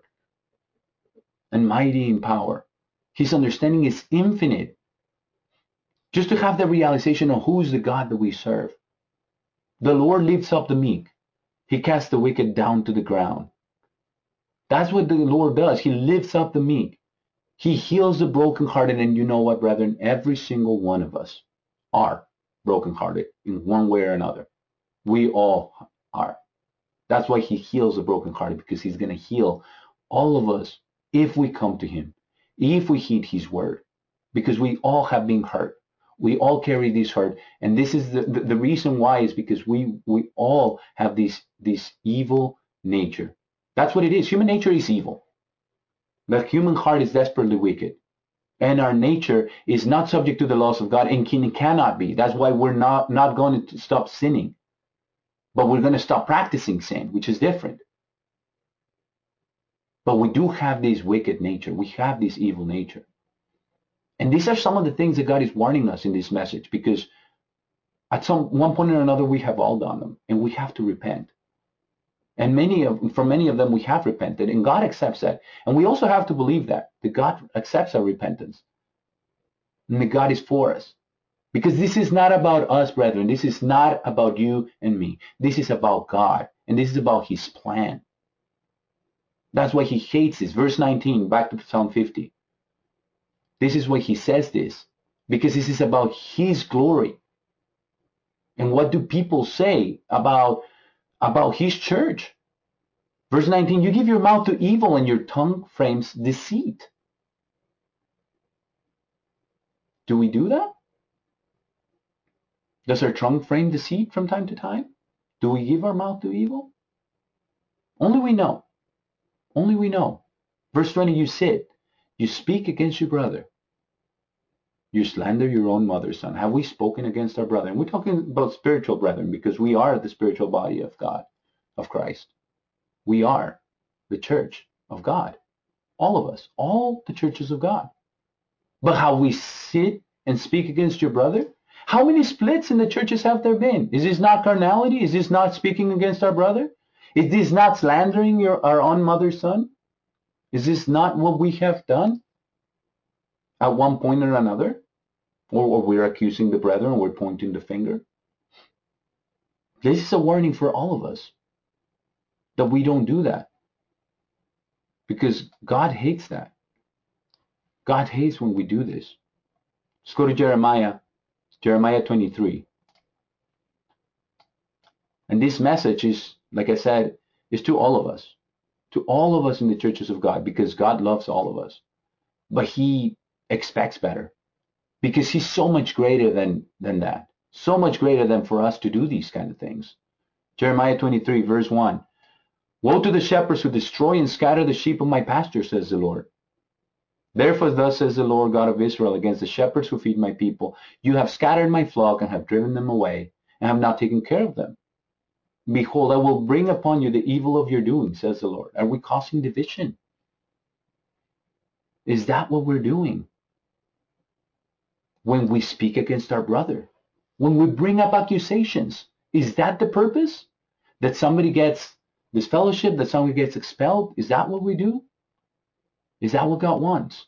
and mighty in power. His understanding is infinite. Just to have the realization of who is the God that we serve. The Lord lifts up the meek. He casts the wicked down to the ground. That's what the Lord does. He lifts up the meek. He heals the brokenhearted. And you know what, brethren? Every single one of us are brokenhearted in one way or another. We all are. That's why he heals the brokenhearted because he's going to heal all of us if we come to him, if we heed his word, because we all have been hurt. We all carry this hurt. And this is the, the, the reason why is because we, we all have this, this evil nature. That's what it is. Human nature is evil. The human heart is desperately wicked. And our nature is not subject to the laws of God and can, cannot be. That's why we're not, not going to stop sinning. But we're going to stop practicing sin, which is different. But we do have this wicked nature. We have this evil nature. And these are some of the things that God is warning us in this message because at some one point or another we have all done them and we have to repent. And many of for many of them we have repented and God accepts that. And we also have to believe that, that God accepts our repentance. And that God is for us. Because this is not about us, brethren. This is not about you and me. This is about God. And this is about his plan. That's why he hates this. Verse 19, back to Psalm 50. This is why he says this. Because this is about his glory. And what do people say about, about his church? Verse 19, you give your mouth to evil and your tongue frames deceit. Do we do that? Does our tongue frame deceit from time to time? Do we give our mouth to evil? Only we know. Only we know. Verse 20, you sit, you speak against your brother. You slander your own mother's son. Have we spoken against our brother? We're talking about spiritual brethren because we are the spiritual body of God, of Christ. We are the church of God. All of us, all the churches of God. But how we sit and speak against your brother? How many splits in the churches have there been? Is this not carnality? Is this not speaking against our brother? Is this not slandering your, our own mother's son? Is this not what we have done at one point or another? Or, or we're accusing the brethren, we're pointing the finger? This is a warning for all of us that we don't do that. Because God hates that. God hates when we do this. Let's go to Jeremiah, Jeremiah 23. And this message is, like I said, is to all of us, to all of us in the churches of God, because God loves all of us. But He expects better because He's so much greater than, than that, so much greater than for us to do these kind of things. Jeremiah 23, verse 1. Woe to the shepherds who destroy and scatter the sheep of my pasture, says the Lord. Therefore, thus says the Lord God of Israel against the shepherds who feed my people You have scattered my flock and have driven them away, and have not taken care of them. Behold, I will bring upon you the evil of your doing, says the Lord. Are we causing division? Is that what we're doing? When we speak against our brother, when we bring up accusations, is that the purpose? That somebody gets disfellowship, that somebody gets expelled? Is that what we do? Is that what God wants?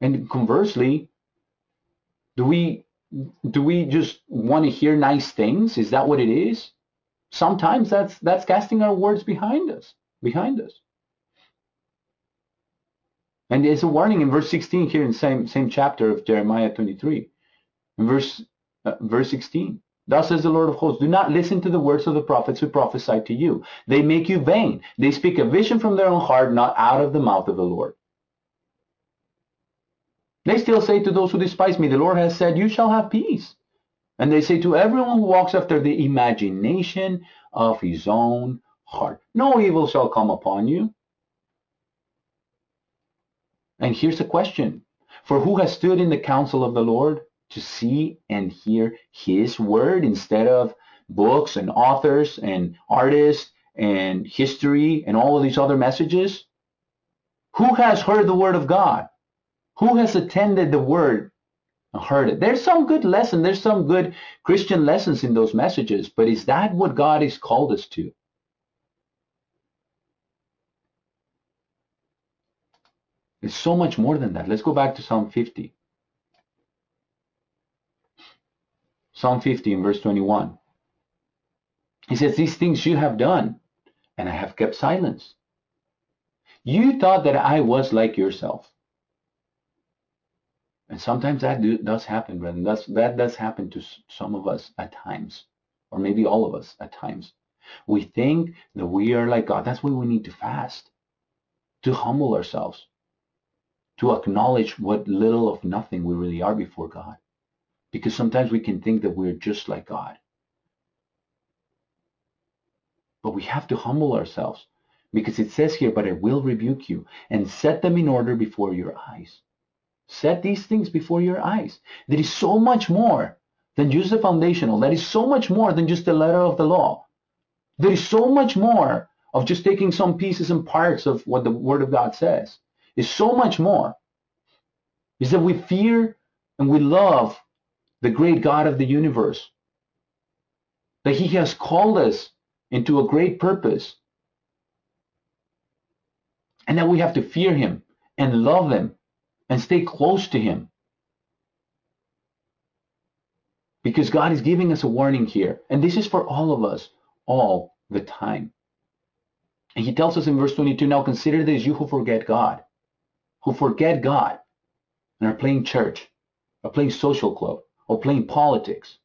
And conversely, do we do we just want to hear nice things? Is that what it is? Sometimes that's that's casting our words behind us, behind us. And there's a warning in verse 16 here in the same same chapter of Jeremiah 23. In verse uh, verse 16. Thus says the Lord of hosts, do not listen to the words of the prophets who prophesy to you. They make you vain. They speak a vision from their own heart, not out of the mouth of the Lord. They still say to those who despise me, the Lord has said, you shall have peace. And they say to everyone who walks after the imagination of his own heart, no evil shall come upon you. And here's a question. For who has stood in the counsel of the Lord? to see and hear his word instead of books and authors and artists and history and all of these other messages? Who has heard the word of God? Who has attended the word and heard it? There's some good lesson. There's some good Christian lessons in those messages, but is that what God has called us to? It's so much more than that. Let's go back to Psalm 50. Psalm 50 in verse 21. He says, These things you have done, and I have kept silence. You thought that I was like yourself. And sometimes that do, does happen, brethren. That's, that does happen to some of us at times, or maybe all of us at times. We think that we are like God. That's why we need to fast, to humble ourselves, to acknowledge what little of nothing we really are before God. Because sometimes we can think that we're just like God. But we have to humble ourselves because it says here, but I will rebuke you and set them in order before your eyes. Set these things before your eyes. There is so much more than just the foundational. That is so much more than just the letter of the law. There is so much more of just taking some pieces and parts of what the Word of God says. It's so much more. Is that we fear and we love the great God of the universe. That He has called us into a great purpose. And that we have to fear Him and love Him and stay close to Him. Because God is giving us a warning here. And this is for all of us, all the time. And He tells us in verse 22 now consider this, you who forget God, who forget God and are playing church, or playing social club, or playing politics.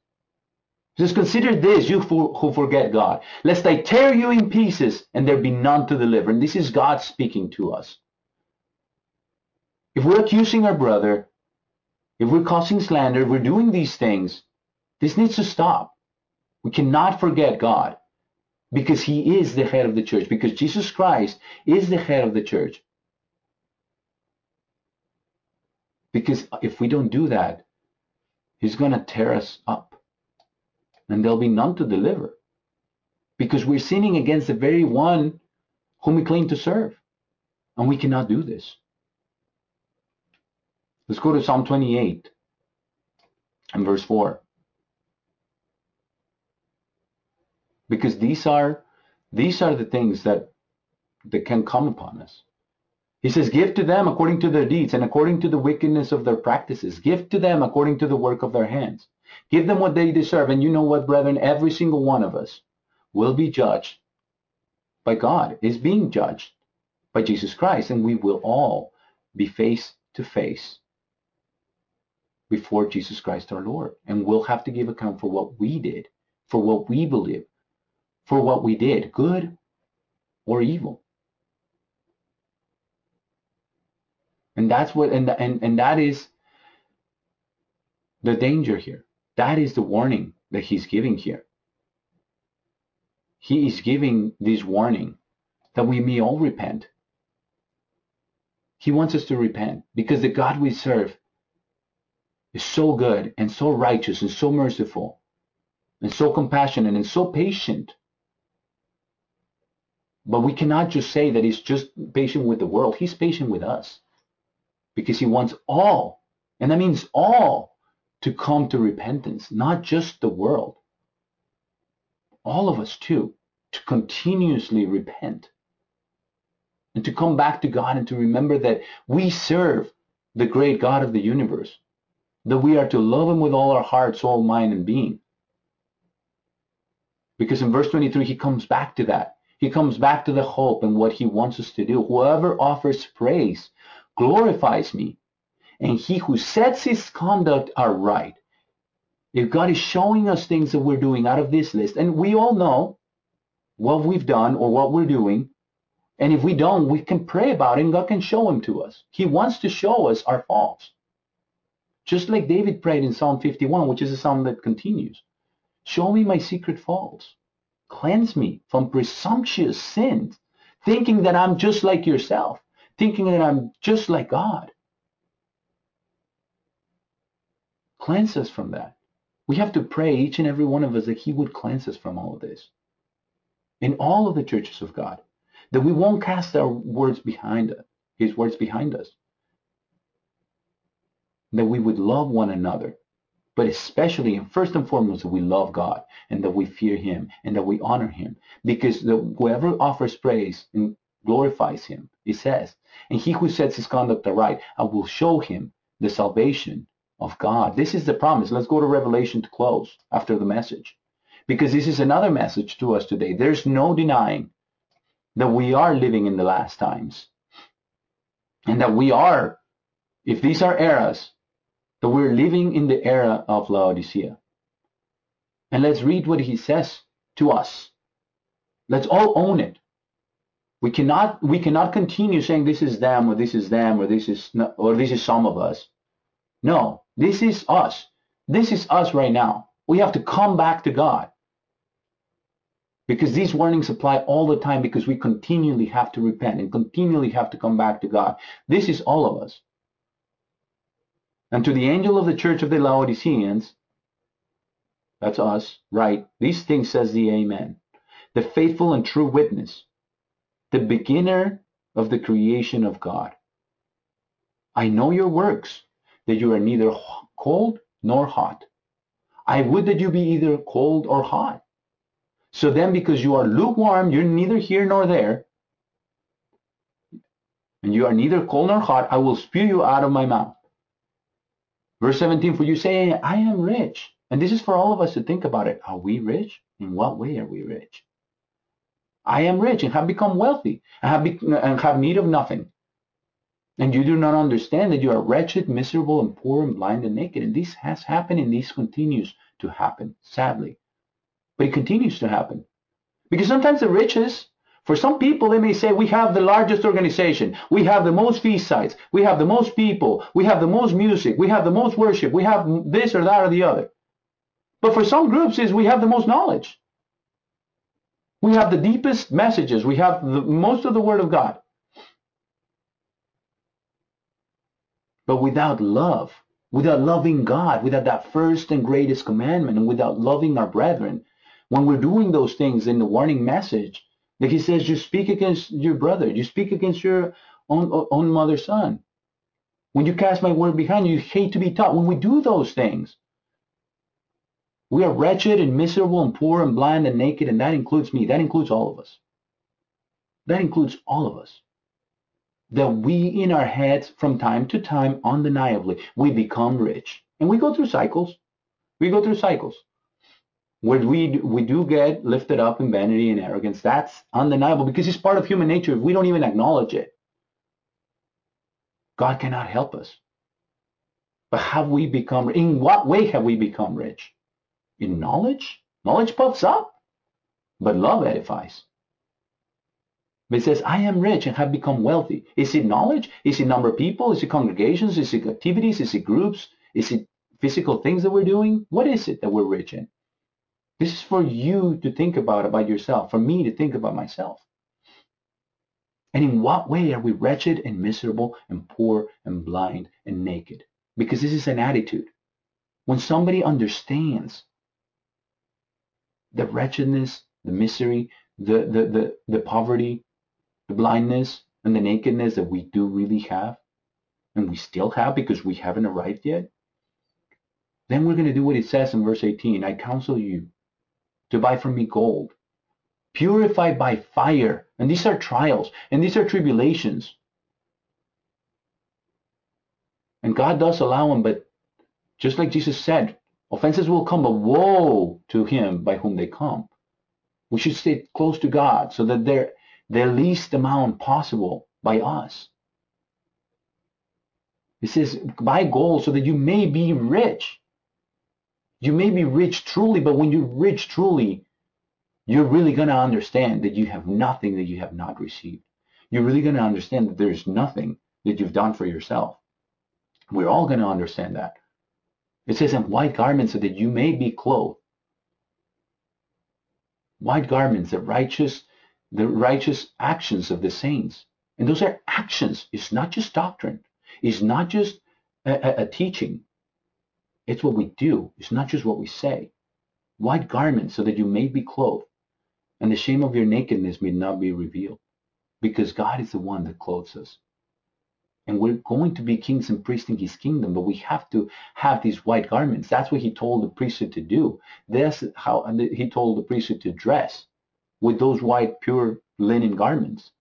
Just consider this, you who forget God, lest I tear you in pieces and there be none to deliver. And this is God speaking to us. If we're accusing our brother, if we're causing slander, if we're doing these things, this needs to stop. We cannot forget God because he is the head of the church, because Jesus Christ is the head of the church. Because if we don't do that, he's going to tear us up and there'll be none to deliver because we're sinning against the very one whom we claim to serve. And we cannot do this. Let's go to Psalm 28 and verse 4. Because these are these are the things that that can come upon us. He says, Give to them according to their deeds and according to the wickedness of their practices. Give to them according to the work of their hands. Give them what they deserve. And you know what, brethren? Every single one of us will be judged by God, is being judged by Jesus Christ, and we will all be face to face before Jesus Christ our Lord. And we'll have to give account for what we did, for what we believe, for what we did, good or evil. And that's what and and, and that is the danger here. That is the warning that he's giving here. He is giving this warning that we may all repent. He wants us to repent because the God we serve is so good and so righteous and so merciful and so compassionate and so patient. But we cannot just say that he's just patient with the world. He's patient with us because he wants all, and that means all, to come to repentance, not just the world. All of us too, to continuously repent and to come back to God and to remember that we serve the great God of the universe that we are to love him with all our heart, soul, mind, and being. Because in verse 23, he comes back to that. He comes back to the hope and what he wants us to do. Whoever offers praise glorifies me. And he who sets his conduct aright. If God is showing us things that we're doing out of this list, and we all know what we've done or what we're doing, and if we don't, we can pray about it and God can show them to us. He wants to show us our faults. Just like David prayed in Psalm 51, which is a psalm that continues. Show me my secret faults. Cleanse me from presumptuous sins, thinking that I'm just like yourself, thinking that I'm just like God. Cleanse us from that. We have to pray, each and every one of us, that He would cleanse us from all of this. In all of the churches of God, that we won't cast our words behind us, His words behind us, that we would love one another, but especially and first and foremost that we love God and that we fear Him and that we honor Him. Because the, whoever offers praise and glorifies him, he says. And he who sets his conduct aright, I will show him the salvation of God. This is the promise. Let's go to Revelation to close after the message. Because this is another message to us today. There's no denying that we are living in the last times. And that we are, if these are eras, that we're living in the era of Laodicea. And let's read what he says to us. Let's all own it. We cannot we cannot continue saying this is them or this is them or this is not, or this is some of us. No, this is us. This is us right now. We have to come back to God. Because these warnings apply all the time because we continually have to repent and continually have to come back to God. This is all of us. And to the angel of the church of the Laodiceans, that's us, right? These things says the Amen. The faithful and true witness, the beginner of the creation of God. I know your works, that you are neither cold nor hot. I would that you be either cold or hot. So then, because you are lukewarm, you're neither here nor there, and you are neither cold nor hot, I will spew you out of my mouth. Verse 17, for you say, I am rich. And this is for all of us to think about it. Are we rich? In what way are we rich? I am rich and have become wealthy and have, be- and have need of nothing. And you do not understand that you are wretched, miserable, and poor, and blind, and naked. And this has happened, and this continues to happen, sadly. But it continues to happen. Because sometimes the riches, for some people, they may say, we have the largest organization. We have the most feast sites. We have the most people. We have the most music. We have the most worship. We have this or that or the other. But for some groups is we have the most knowledge. We have the deepest messages. We have the, most of the word of God. But without love, without loving God, without that first and greatest commandment, and without loving our brethren, when we're doing those things in the warning message, like he says, you speak against your brother, you speak against your own, own mother, son. When you cast my word behind you, you hate to be taught. When we do those things, we are wretched and miserable and poor and blind and naked, and that includes me. That includes all of us. That includes all of us. That we in our heads from time to time undeniably we become rich. And we go through cycles. We go through cycles. Where we we do get lifted up in vanity and arrogance that's undeniable because it's part of human nature. If we don't even acknowledge it god cannot help us. But have we become in what way have we become rich in knowledge knowledge puffs up but love edifies but it says, I am rich and have become wealthy. Is it knowledge? Is it number of people? Is it congregations? Is it activities? Is it groups? Is it physical things that we're doing? What is it that we're rich in? This is for you to think about about yourself, for me to think about myself. And in what way are we wretched and miserable and poor and blind and naked? Because this is an attitude. When somebody understands the wretchedness, the misery, the, the, the, the poverty, the blindness and the nakedness that we do really have, and we still have because we haven't arrived yet, then we're going to do what it says in verse 18 I counsel you to buy from me gold, purified by fire. And these are trials, and these are tribulations. And God does allow them, but just like Jesus said, offenses will come, but woe to him by whom they come. We should stay close to God so that they're the least amount possible by us. It says, buy gold so that you may be rich. You may be rich truly, but when you're rich truly, you're really going to understand that you have nothing that you have not received. You're really going to understand that there's nothing that you've done for yourself. We're all going to understand that. It says, in white garments so that you may be clothed. White garments, the righteous the righteous actions of the saints. And those are actions. It's not just doctrine. It's not just a, a, a teaching. It's what we do. It's not just what we say. White garments so that you may be clothed, and the shame of your nakedness may not be revealed, because God is the one that clothes us. And we're going to be kings and priests in his kingdom, but we have to have these white garments. That's what he told the priesthood to do. That's how he told the priesthood to dress with those white, pure linen garments.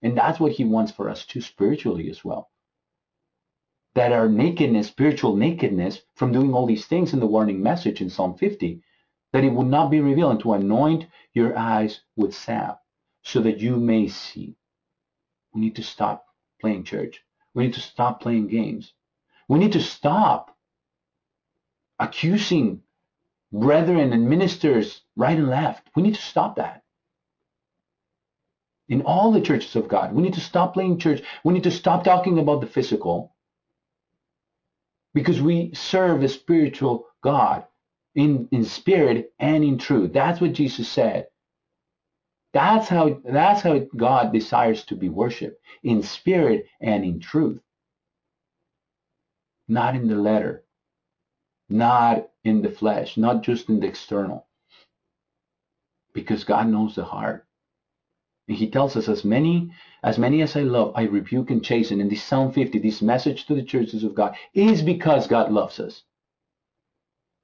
And that's what he wants for us too, spiritually as well. That our nakedness, spiritual nakedness, from doing all these things in the warning message in Psalm 50, that it would not be revealed, and to anoint your eyes with salve, so that you may see. We need to stop playing church. We need to stop playing games. We need to stop accusing brethren and ministers right and left. We need to stop that. In all the churches of God, we need to stop playing church. We need to stop talking about the physical because we serve a spiritual God in, in spirit and in truth. That's what Jesus said. That's how that's how God desires to be worshipped in spirit and in truth. Not in the letter, not in the flesh, not just in the external. Because God knows the heart. And he tells us as many as many as I love, I rebuke and chasten. And this Psalm 50, this message to the churches of God is because God loves us.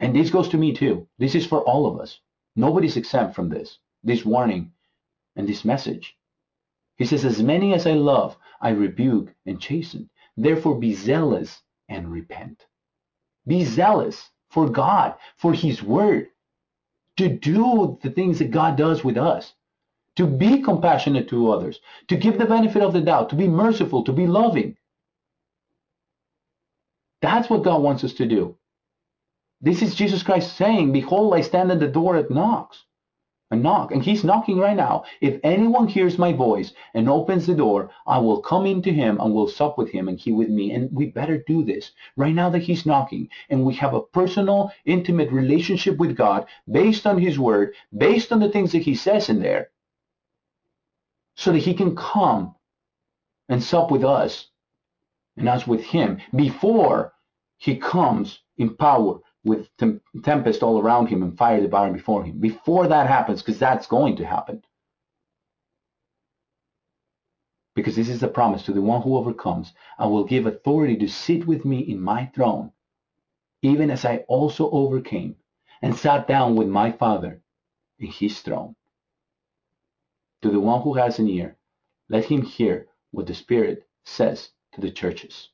And this goes to me too. This is for all of us. Nobody's exempt from this, this warning and this message. He says, As many as I love, I rebuke and chasten. Therefore be zealous and repent. Be zealous for God, for His word, to do the things that God does with us, to be compassionate to others, to give the benefit of the doubt, to be merciful, to be loving. That's what God wants us to do. This is Jesus Christ saying, Behold, I stand at the door and knocks knock. And he's knocking right now. If anyone hears my voice and opens the door, I will come into him and will sup with him and he with me. And we better do this right now that he's knocking. And we have a personal, intimate relationship with God based on his word, based on the things that he says in there, so that he can come and sup with us and us with him before he comes in power with tem- tempest all around him and fire devouring before him. Before that happens, because that's going to happen. Because this is the promise to the one who overcomes. I will give authority to sit with me in my throne, even as I also overcame and sat down with my Father in his throne. To the one who has an ear, let him hear what the Spirit says to the churches.